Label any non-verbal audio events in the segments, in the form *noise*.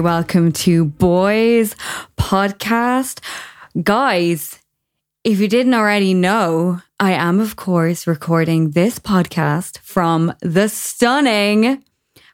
welcome to Boys Podcast. Guys, if you didn't already know, I am, of course, recording this podcast from the stunning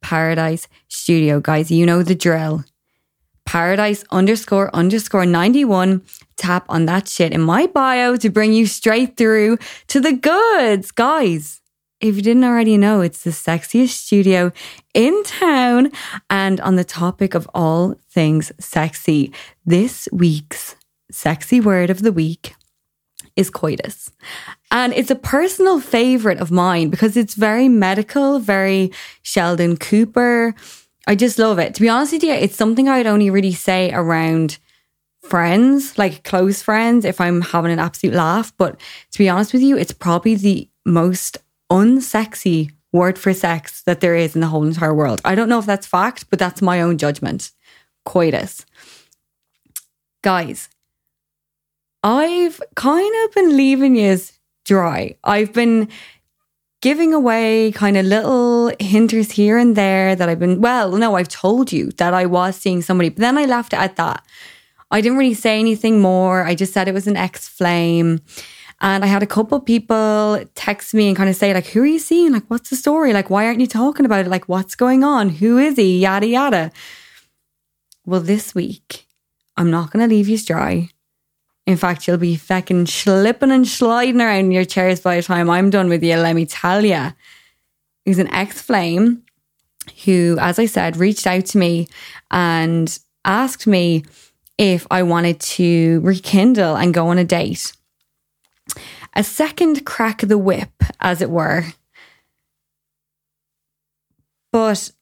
Paradise Studio. Guys, you know the drill. Paradise underscore underscore 91. Tap on that shit in my bio to bring you straight through to the goods. Guys, if you didn't already know, it's the sexiest studio in town. And on the topic of all things sexy, this week's sexy word of the week is coitus. And it's a personal favorite of mine because it's very medical, very Sheldon Cooper. I just love it. To be honest with you, it's something I'd only really say around friends, like close friends, if I'm having an absolute laugh. But to be honest with you, it's probably the most unsexy word for sex that there is in the whole entire world. I don't know if that's fact, but that's my own judgment. Coitus. Guys, I've kind of been leaving you dry. I've been giving away kind of little hinters here and there that I've been, well, no, I've told you that I was seeing somebody, but then I left it at that. I didn't really say anything more. I just said it was an ex flame. And I had a couple people text me and kind of say, like, who are you seeing? Like, what's the story? Like, why aren't you talking about it? Like, what's going on? Who is he? Yada, yada. Well, this week, I'm not going to leave you dry. In fact, you'll be fucking slipping and sliding around in your chairs by the time I'm done with you, let me tell you. He's an ex flame who, as I said, reached out to me and asked me if I wanted to rekindle and go on a date a second crack of the whip, as it were. But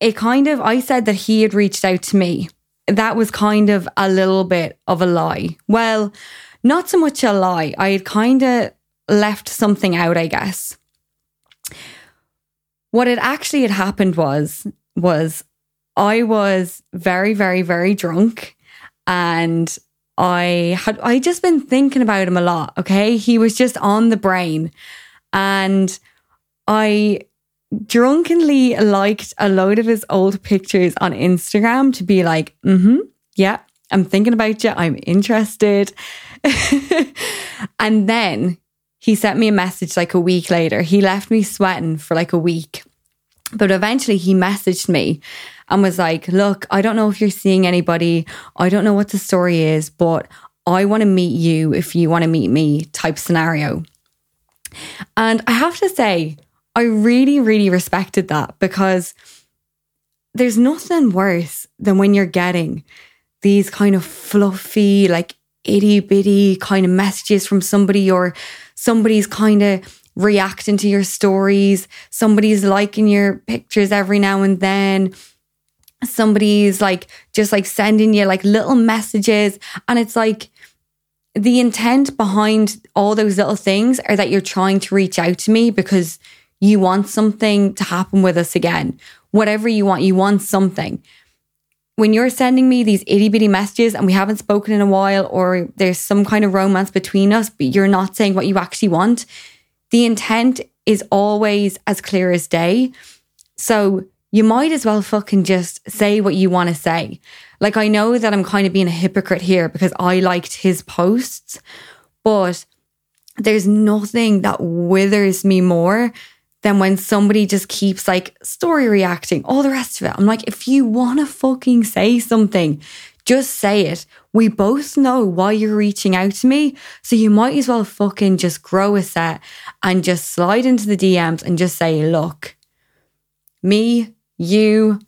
it kind of, I said that he had reached out to me. That was kind of a little bit of a lie. Well, not so much a lie. I had kind of left something out, I guess. What had actually had happened was, was I was very, very, very drunk and I had I just been thinking about him a lot, okay? He was just on the brain. And I drunkenly liked a load of his old pictures on Instagram to be like, mm-hmm, yeah, I'm thinking about you. I'm interested. *laughs* and then he sent me a message like a week later. He left me sweating for like a week. But eventually he messaged me and was like, Look, I don't know if you're seeing anybody. I don't know what the story is, but I want to meet you if you want to meet me type scenario. And I have to say, I really, really respected that because there's nothing worse than when you're getting these kind of fluffy, like itty bitty kind of messages from somebody or somebody's kind of reacting to your stories, somebody's liking your pictures every now and then. Somebody's like just like sending you like little messages, and it's like the intent behind all those little things are that you're trying to reach out to me because you want something to happen with us again. Whatever you want, you want something. When you're sending me these itty bitty messages and we haven't spoken in a while, or there's some kind of romance between us, but you're not saying what you actually want, the intent is always as clear as day. So you might as well fucking just say what you want to say. Like, I know that I'm kind of being a hypocrite here because I liked his posts, but there's nothing that withers me more than when somebody just keeps like story reacting, all the rest of it. I'm like, if you want to fucking say something, just say it. We both know why you're reaching out to me. So you might as well fucking just grow a set and just slide into the DMs and just say, look, me, you,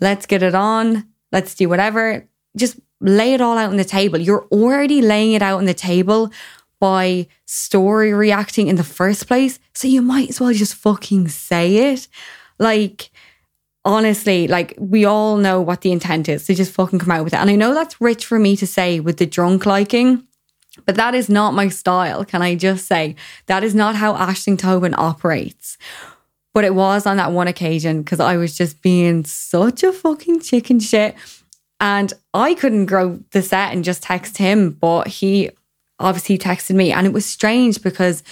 let's get it on. Let's do whatever. Just lay it all out on the table. You're already laying it out on the table by story reacting in the first place. So you might as well just fucking say it. Like, honestly, like we all know what the intent is. So just fucking come out with it. And I know that's rich for me to say with the drunk liking, but that is not my style. Can I just say that is not how Aisling Tobin operates. But it was on that one occasion because I was just being such a fucking chicken shit. And I couldn't grow the set and just text him, but he obviously texted me. And it was strange because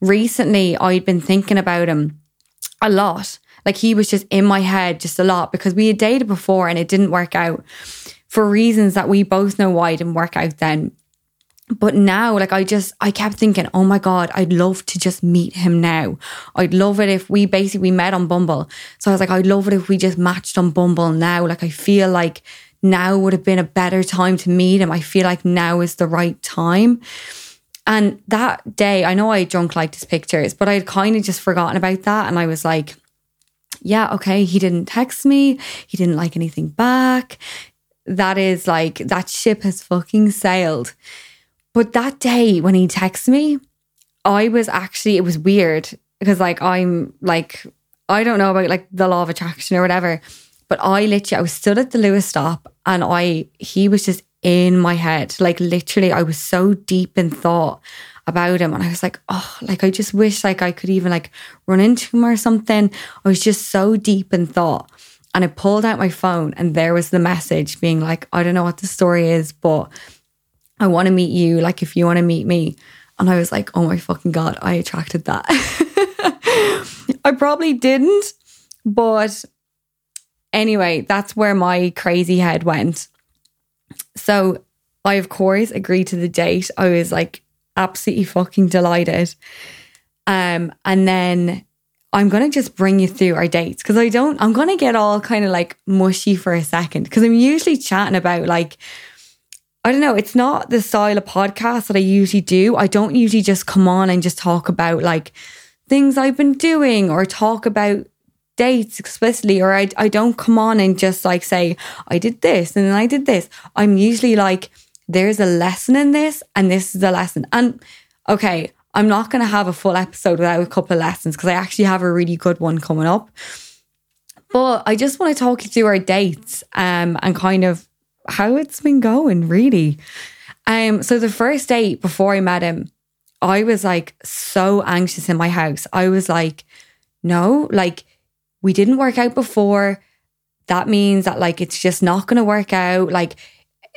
recently I'd been thinking about him a lot Like he was just in my head just a lot because we had dated before and it didn't work out for reasons that we both know why it didn't work out then. But now, like, I just, I kept thinking, oh my God, I'd love to just meet him now. I'd love it if we basically we met on Bumble. So I was like, I'd love it if we just matched on Bumble now. Like, I feel like now would have been a better time to meet him. I feel like now is the right time. And that day, I know I drunk liked his pictures, but I'd kind of just forgotten about that. And I was like, yeah, okay, he didn't text me. He didn't like anything back. That is like, that ship has fucking sailed. But that day when he texted me, I was actually, it was weird because like I'm like, I don't know about like the law of attraction or whatever, but I literally, I was stood at the Luas stop and I, he was just in my head. Like literally, I was so deep in thought about him. And I was like, oh, like I just wish like I could even like run into him or something. I was just so deep in thought. And I pulled out my phone and there was the message being like, I don't know what the story is, but I want to meet you. Like, if you want to meet me. And I was like, oh my fucking God, I attracted that. *laughs* I probably didn't. But anyway, that's where my crazy head went. So I, of course, agreed to the date. I was like absolutely fucking delighted. Um, and then I'm going to just bring you through our dates because I don't, I'm going to get all kind of like mushy for a second because I'm usually chatting about like, I don't know, it's not the style of podcast that I usually do. I don't usually just come on and just talk about like things I've been doing or talk about dates explicitly, or I, I don't come on and just like say, I did this and then I did this. I'm usually like, there's a lesson in this and this is a lesson. And okay, I'm not going to have a full episode without a couple of lessons because I actually have a really good one coming up. But I just want to talk you through our dates um, and kind of how it's been going, really. Um, so the first date before I met him, I was like so anxious in my house. I was like, no, like we didn't work out before. That means that like it's just not gonna work out. Like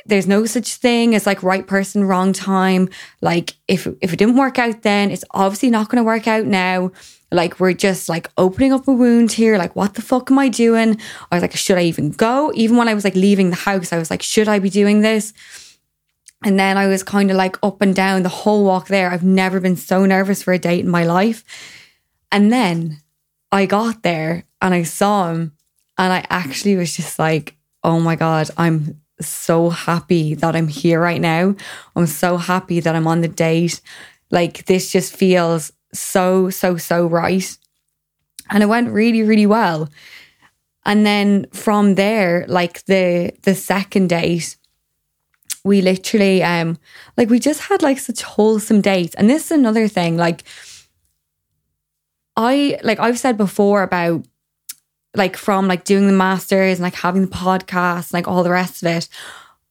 there's no such thing as like right person, wrong time. Like if if it didn't work out then, it's obviously not gonna work out now. Like we're just like opening up a wound here. Like, what the fuck am I doing? I was like, should I even go? Even when I was like leaving the house, I was like, should I be doing this? And then I was kind of like up and down the whole walk there. I've never been so nervous for a date in my life. And then I got there and I saw him and I actually was just like, oh my God, I'm so happy that I'm here right now. I'm so happy that I'm on the date. Like this just feels so, so, so right. And it went really, really well. And then from there, like the the second date, we literally um like we just had like such wholesome dates. And this is another thing, like I like I've said before about like from like doing the masters and like having the podcast, and, like all the rest of it.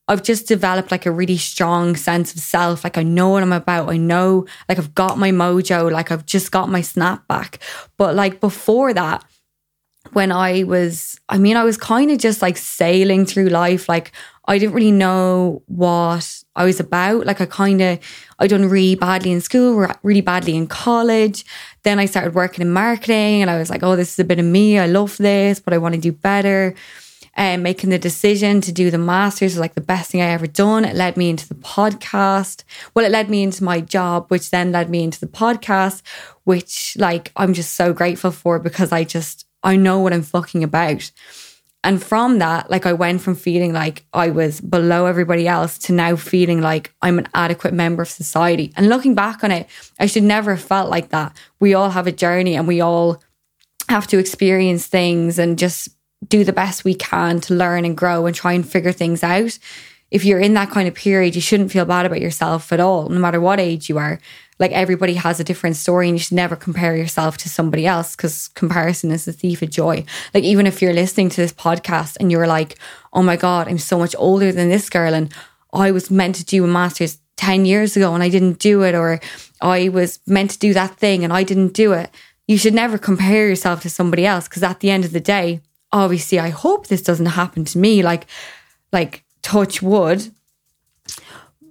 I've just developed like a really strong sense of self. Like I know what I'm about. I know like I've got my mojo. Like I've just got my snap back. But like before that, when I was, I mean, I was kind of just like sailing through life. Like I didn't really know what I was about. Like I kind of, I done really badly in school, really badly in college. Then I started working in marketing and I was like, oh, this is a bit of me. I love this, but I want to do better and making the decision to do the masters was like the best thing I ever done. It led me into the podcast. Well, it led me into my job, which then led me into the podcast, which like I'm just so grateful for because I just I know what I'm fucking about. And from that, like I went from feeling like I was below everybody else to now feeling like I'm an adequate member of society. And looking back on it, I should never have felt like that. We all have a journey and we all have to experience things and just do the best we can to learn and grow and try and figure things out. If you're in that kind of period, you shouldn't feel bad about yourself at all, no matter what age you are. Like everybody has a different story, and you should never compare yourself to somebody else because comparison is the thief of joy. Like, even if you're listening to this podcast and you're like, oh my God, I'm so much older than this girl, and I was meant to do a master's 10 years ago and I didn't do it, or I was meant to do that thing and I didn't do it. You should never compare yourself to somebody else because at the end of the day, obviously I hope this doesn't happen to me like like touch wood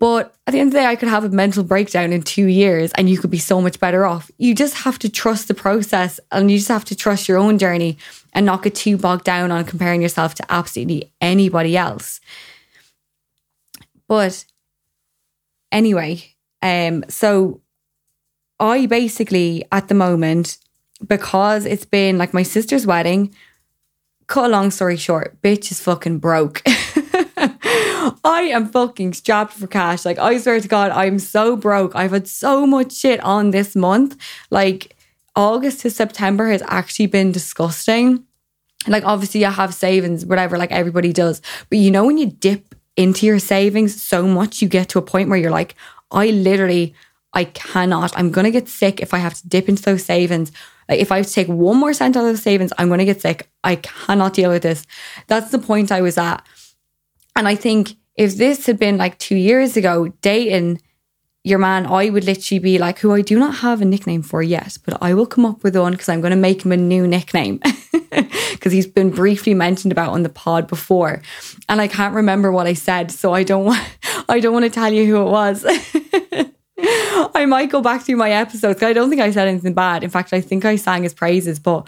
But at the end of the day, I could have a mental breakdown in two years and you could be so much better off. You just have to trust the process and you just have to trust your own journey and not get too bogged down on comparing yourself to absolutely anybody else. But anyway, um, so I basically at the moment, because it's been like my sister's wedding, cut a long story short, bitch is fucking broke. *laughs* *gasps* I am fucking strapped for cash. Like, I swear to God, I'm so broke. I've had so much shit on this month. Like, August to September has actually been disgusting. Like, obviously, I have savings, whatever, like everybody does. But you know, when you dip into your savings so much, you get to a point where you're like, I literally, I cannot. I'm going to get sick if I have to dip into those savings. Like if I take one more cent out of those savings, I'm going to get sick. I cannot deal with this. That's the point I was at. And I think if this had been like two years ago, dating your man, I would literally be like, who I do not have a nickname for yet, but I will come up with one because I'm going to make him a new nickname *laughs* because he's been briefly mentioned about on the pod before, and I can't remember what I said, so I don't want *laughs* I don't want to tell you who it was. *laughs* I might go back through my episodes. I don't think I said anything bad. In fact, I think I sang his praises, but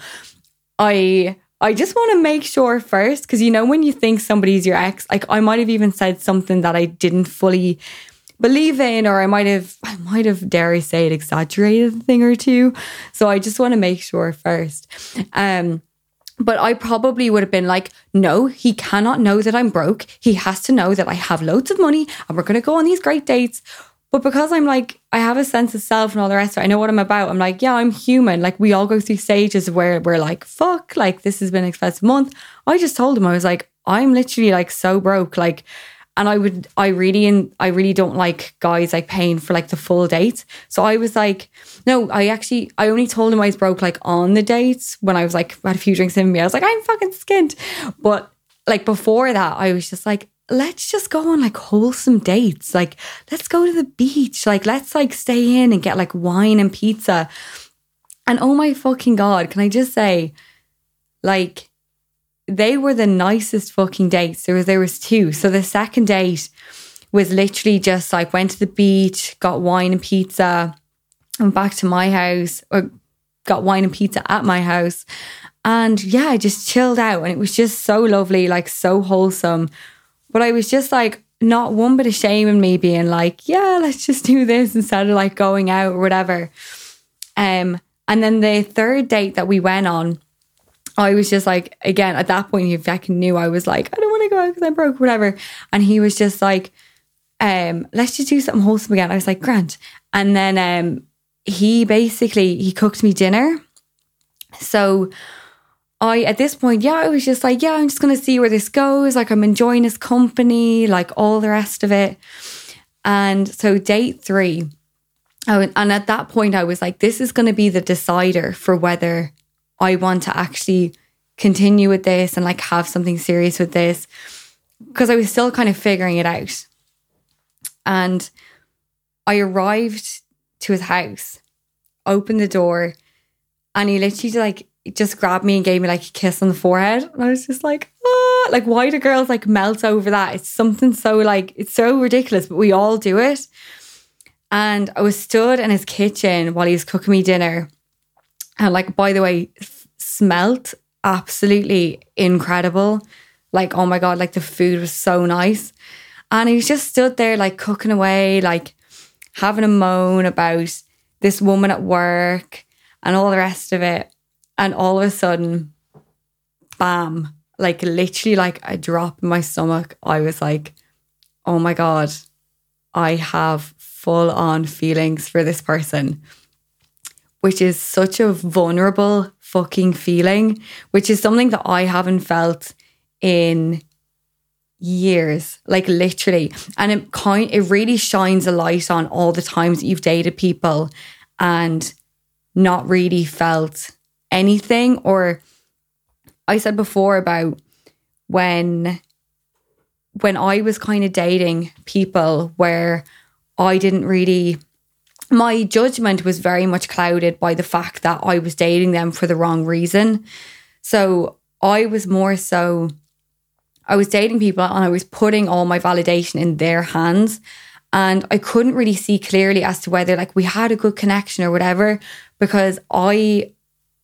I I just want to make sure first because you know when you think somebody's your ex, like I might have even said something that I didn't fully believe in, or I might have I might have dare I say it exaggerated a thing or two. So I just want to make sure first. Um but I probably would have been like, no, he cannot know that I'm broke. He has to know that I have loads of money and we're going to go on these great dates. But because I'm like, I have a sense of self and all the rest of it, I know what I'm about. I'm like, yeah, I'm human. Like, we all go through stages where we're like, fuck, like, this has been an expensive month. I just told him, I was like, I'm literally like so broke. Like, and I would, I really, and I really don't like guys like paying for like the full date. So I was like, no, I actually, I only told him I was broke like on the dates when I was like, had a few drinks in me. I was like, I'm fucking skint. But like before that, I was just like, let's just go on like wholesome dates. Like, let's go to the beach. Like, let's like stay in and get like wine and pizza. And oh my fucking God, can I just say, like, they were the nicest fucking dates. There was there was two. So the second date was literally just like went to the beach, got wine and pizza, and back to my house, or got wine and pizza at my house. And yeah, I just chilled out and it was just so lovely, like so wholesome. But I was just like, not one bit of shame in me being like, yeah, let's just do this instead of like going out or whatever. Um, and then the third date that we went on, I was just like, again, at that point, he fucking knew I was like, I don't want to go out because I'm broke, whatever. And he was just like, um, let's just do something wholesome again. I was like, Grant. And then um, he basically he cooked me dinner. So I at this point, yeah, I was just like, yeah, I'm just gonna see where this goes. Like I'm enjoying his company, like all the rest of it. And so date three, I and at that point I was like, this is gonna be the decider for whether I want to actually continue with this and like have something serious with this. Because I was still kind of figuring it out. And I arrived to his house, opened the door, and he literally like just grabbed me and gave me like a kiss on the forehead. And I was just like, ah, like why do girls like melt over that? It's something so like it's so ridiculous, but we all do it. And I was stood in his kitchen while he was cooking me dinner. And like, by the way, smelt absolutely incredible. Like, oh my God, like the food was so nice. And he was just stood there like cooking away, like having a moan about this woman at work and all the rest of it. And all of a sudden, bam, like literally like a drop in my stomach. I was like, oh my God, I have full on feelings for this person, which is such a vulnerable fucking feeling, which is something that I haven't felt in years, like literally. And it kind it really shines a light on all the times that you've dated people and not really felt anything. Or I said before about when when I was kind of dating people where I didn't really my judgment was very much clouded by the fact that I was dating them for the wrong reason. So I was more so I was dating people and I was putting all my validation in their hands. And I couldn't really see clearly as to whether like we had a good connection or whatever, because I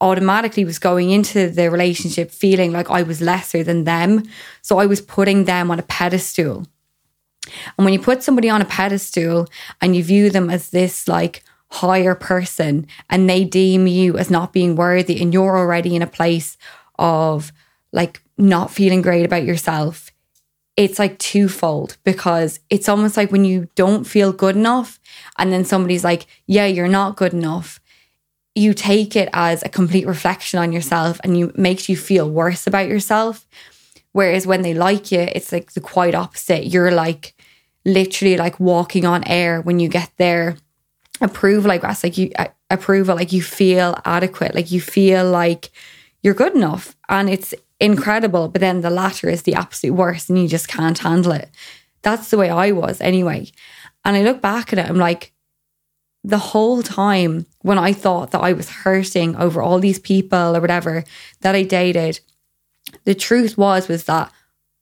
automatically was going into the relationship feeling like I was lesser than them. So I was putting them on a pedestal. And when you put somebody on a pedestal and you view them as this like higher person and they deem you as not being worthy and you're already in a place of like not feeling great about yourself, it's like twofold because it's almost like when you don't feel good enough and then somebody's like, yeah, you're not good enough you take it as a complete reflection on yourself and you makes you feel worse about yourself. Whereas when they like you, it's like the quite opposite. You're like literally like walking on air when you get their approval. Like that's like you uh, approval, like you feel adequate, like you feel like you're good enough, and it's incredible. But then the latter is the absolute worst, and you just can't handle it. That's the way I was anyway. And I look back at it, I'm like, the whole time when I thought that I was hurting over all these people or whatever that I dated, the truth was was that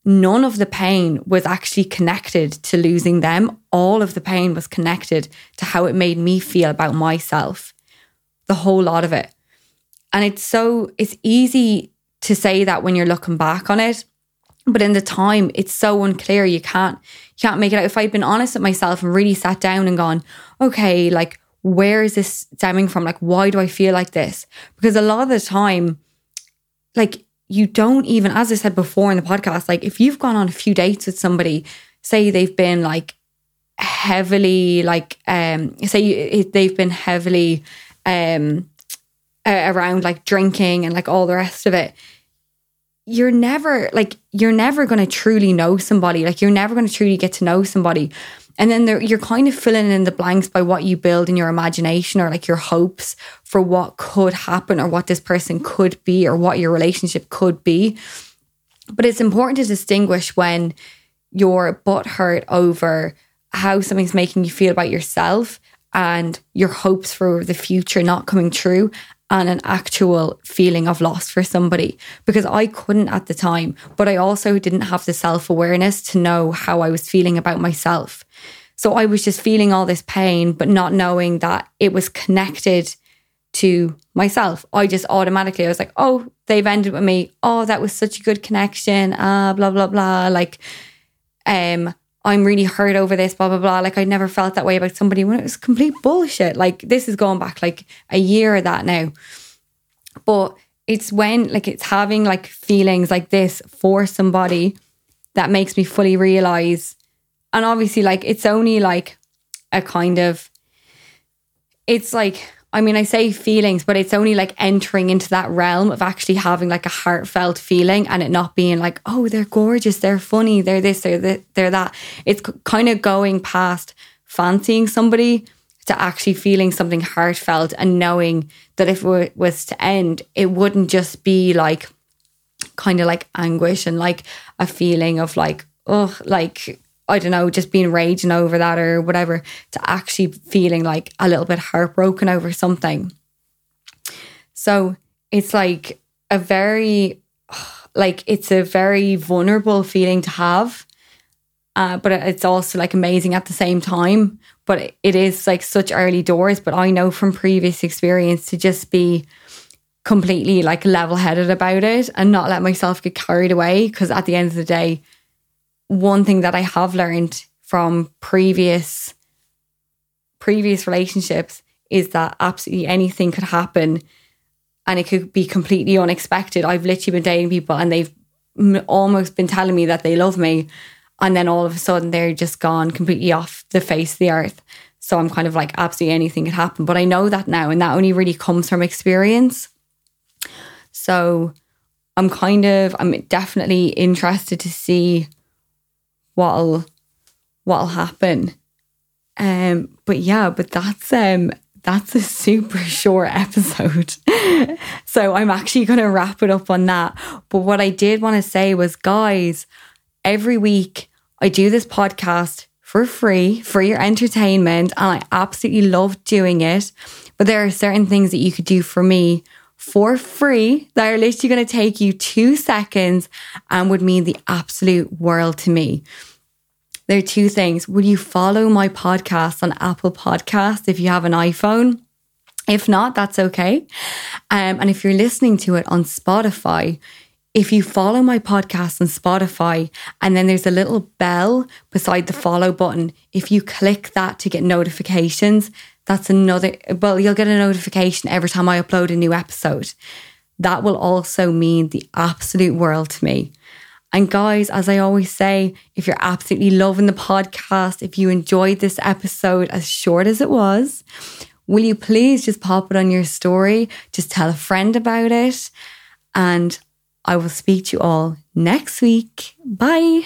none of the pain was actually connected to losing them. All of the pain was connected to how it made me feel about myself. The whole lot of it. And it's so it's easy to say that when you're looking back on it, but in the time it's so unclear you can't you can't make it out. If I'd been honest with myself and really sat down and gone, okay, like where is this stemming from? Like, why do I feel like this? Because a lot of the time, like, you don't even, as I said before in the podcast, like, if you've gone on a few dates with somebody, say they've been like heavily, like, um, say they've been heavily, um, around like drinking and like all the rest of it you're never like you're never going to truly know somebody like you're never going to truly get to know somebody and then there, you're kind of filling in the blanks by what you build in your imagination or like your hopes for what could happen or what this person could be or what your relationship could be. But it's important to distinguish when you're butthurt over how something's making you feel about yourself and your hopes for the future not coming true and an actual feeling of loss for somebody because I couldn't at the time, but I also didn't have the self awareness to know how I was feeling about myself. So I was just feeling all this pain, but not knowing that it was connected to myself. I just automatically, I was like, oh, they've ended with me. Oh, that was such a good connection. Ah, uh, blah, blah, blah. Like, um, I'm really hurt over this, blah, blah, blah. Like, I never felt that way about somebody when it was complete bullshit. Like, this is going back like a year of that now. But it's when, like, it's having like feelings like this for somebody that makes me fully realize. And obviously, like, it's only like a kind of, it's like, I mean, I say feelings, but it's only like entering into that realm of actually having like a heartfelt feeling and it not being like, oh, they're gorgeous, they're funny, they're this, they're, they're that. It's kind of going past fancying somebody to actually feeling something heartfelt and knowing that if it was to end, it wouldn't just be like kind of like anguish and like a feeling of like, oh, like I don't know, just being raging over that or whatever, to actually feeling like a little bit heartbroken over something. So it's like a very, *sighs* like, it's a very vulnerable feeling to have. Uh, but it's also like amazing at the same time. But it is like such early doors. But I know from previous experience to just be completely like level headed about it and not let myself get carried away. Because at the end of the day, one thing that I have learned from previous previous relationships is that absolutely anything could happen and it could be completely unexpected. I've literally been dating people and they've almost been telling me that they love me and then all of a sudden they're just gone completely off the face of the earth. So I'm kind of like absolutely anything could happen, but I know that now and that only really comes from experience. So I'm kind of I'm definitely interested to see what'll what'll happen. Um, but yeah, but that's um that's a super *laughs* short episode. *laughs* so I'm actually going to wrap it up on that. But what I did want to say was, guys, every week I do this podcast for free, for your entertainment, and I absolutely love doing it. But there are certain things that you could do for me for free that are literally going to take you two seconds and would mean the absolute world to me. there are two things. Will you follow my podcast on Apple Podcasts if you have an iPhone? If not, that's okay. Um, and if you're listening to it on Spotify, if you follow my podcast on Spotify and then there's a little bell beside the follow button, if you click that to get notifications, that's another, well, you'll get a notification every time I upload a new episode. That will also mean the absolute world to me. And guys, as I always say, if you're absolutely loving the podcast, if you enjoyed this episode as short as it was, will you please just pop it on your story? Just tell a friend about it. And I will speak to you all next week. Bye.